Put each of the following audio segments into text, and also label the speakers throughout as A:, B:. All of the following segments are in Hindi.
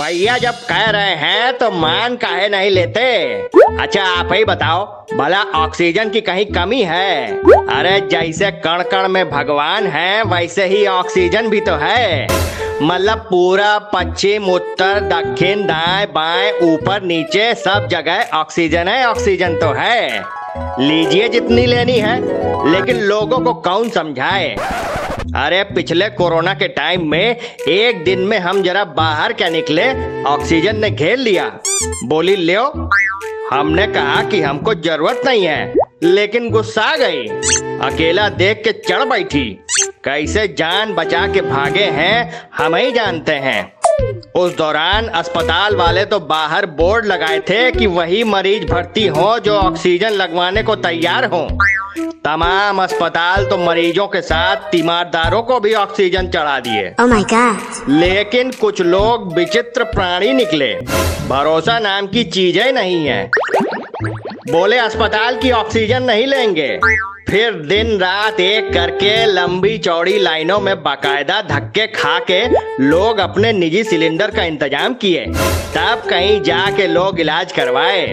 A: भैया, जब कह रहे हैं तो मान काहे नहीं लेते? अच्छा आप ही बताओ, भला ऑक्सीजन की कहीं कमी है? अरे, जैसे कण कण में भगवान है, वैसे ही ऑक्सीजन भी तो है। मतलब पूरा पश्चिम, उत्तर, दक्षिण, दाएँ बाएँ, ऊपर, नीचे, सब जगह ऑक्सीजन है, ऑक्सीजन तो है। लीजिए जितनी लेनी है, लेकिन लोगों को कौन समझाए? अरे, पिछले कोरोना के टाइम में एक दिन में हम जरा बाहर क्या निकले? ऑक्सीजन ने घेर लिया। बोली, लियो, हमने कहा कि हमको ज़रूरत नहीं है, लेकिन गुस्सा गई। अकेला देख के चढ़ बैठी। कैसे जान बचा के भागे हैं, हम ही जानते हैं। उस दौरान अस्पताल वाले तो बाहर बोर्ड लगाए थे कि वही मरीज़ भर्ती हो जो ऑक्सीजन लगवाने को तैयार हो। तमाम अस्पताल तो मरीजों के साथ तीमारदारों को भी ऑक्सीजन चढ़ा दिए।
B: Oh my god.
A: लेकिन कुछ लोग विचित्र प्राणी निकले। भरोसा नाम की चीज़ें नहीं है। बोले अस्पताल की ऑक्सीजन नहीं लेंगे। फिर दिन रात एक करके लंबी चौड़ी लाइनों में बाकायदा धक्के खा के लोग अपने निजी सिलेंडर का इंतज़ाम किए। तब कहीं जाके लोग इलाज करवाए।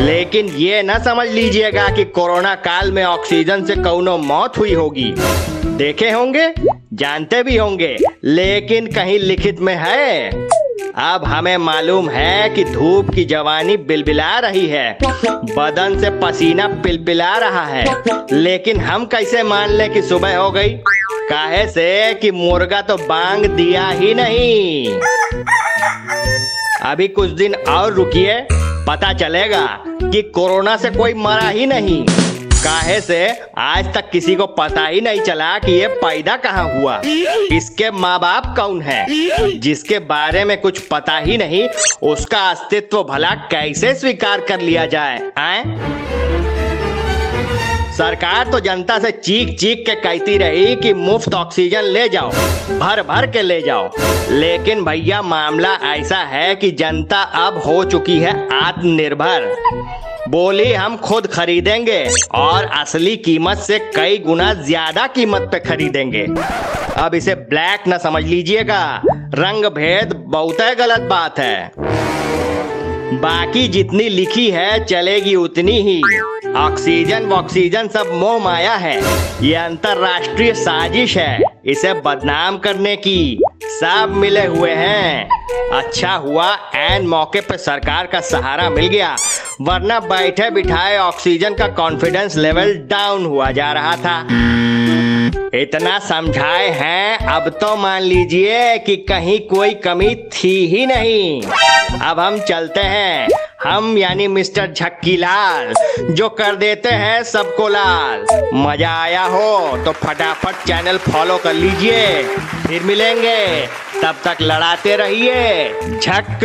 A: लेकिन ये न समझ लीजिएगा कि कोरोना काल में ऑक्सीजन से कौनो मौत हुई होगी। देखे होंगे, जानते भी होंगे, लेकिन कहीं लिखित में है। अब हमें मालूम है कि धूप की जवानी बिलबिला रही है। बदन से पसीना पिलपिला रहा है। लेकिन हम कैसे मान ले कि सुबह हो गई? काहे से कि मुर्गा तो बांग दिया ही नहीं। अभी कुछ दिन और रुकिए, पता चलेगा कि कोरोना से कोई मरा ही नहीं। काहे से आज तक किसी को पता ही नहीं चला कि ये पैदा कहाँ हुआ इसके माँ बाप कौन है जिसके बारे में कुछ पता ही नहीं, उसका अस्तित्व भला कैसे स्वीकार कर लिया जाए, आए? सरकार तो जनता से चीख चीख के कहती रही कि मुफ़्त ऑक्सीजन ले जाओ, भर भर के ले जाओ। लेकिन भैया, मामला ऐसा है कि जनता अब हो चुकी है आत्मनिर्भर। बोली, हम खुद खरीदेंगे और असली कीमत से कई गुना ज़्यादा कीमत पे खरीदेंगे। अब इसे ब्लैक न समझ लीजिएगा। रंग भेद बहुत गलत बात है। बाकी जितनी लिखी है चलेगी उतनी ही। ऑक्सीजन वॉक्सीजन सब मोह माया है। ये अंतरराष्ट्रीय साजिश है। इसे बदनाम करने की सब मिले हुए हैं। अच्छा हुआ एन मौके पर सरकार का सहारा मिल गया। वरना बैठे बिठाए ऑक्सीजन का कॉन्फिडेंस लेवल डाउन हुआ जा रहा था। इतना समझाए हैं, अब तो मान लीजिए कि कहीं कोई कमी थी ही नहीं। अब हम चलते हैं। हम यानी मिस्टर झक्की लाल, जो कर देते हैं सबको लाल। मज़ा आया हो तो फटाफट चैनल फॉलो कर लीजिए, फिर मिलेंगे। तब तक लड़ाते रहिए झक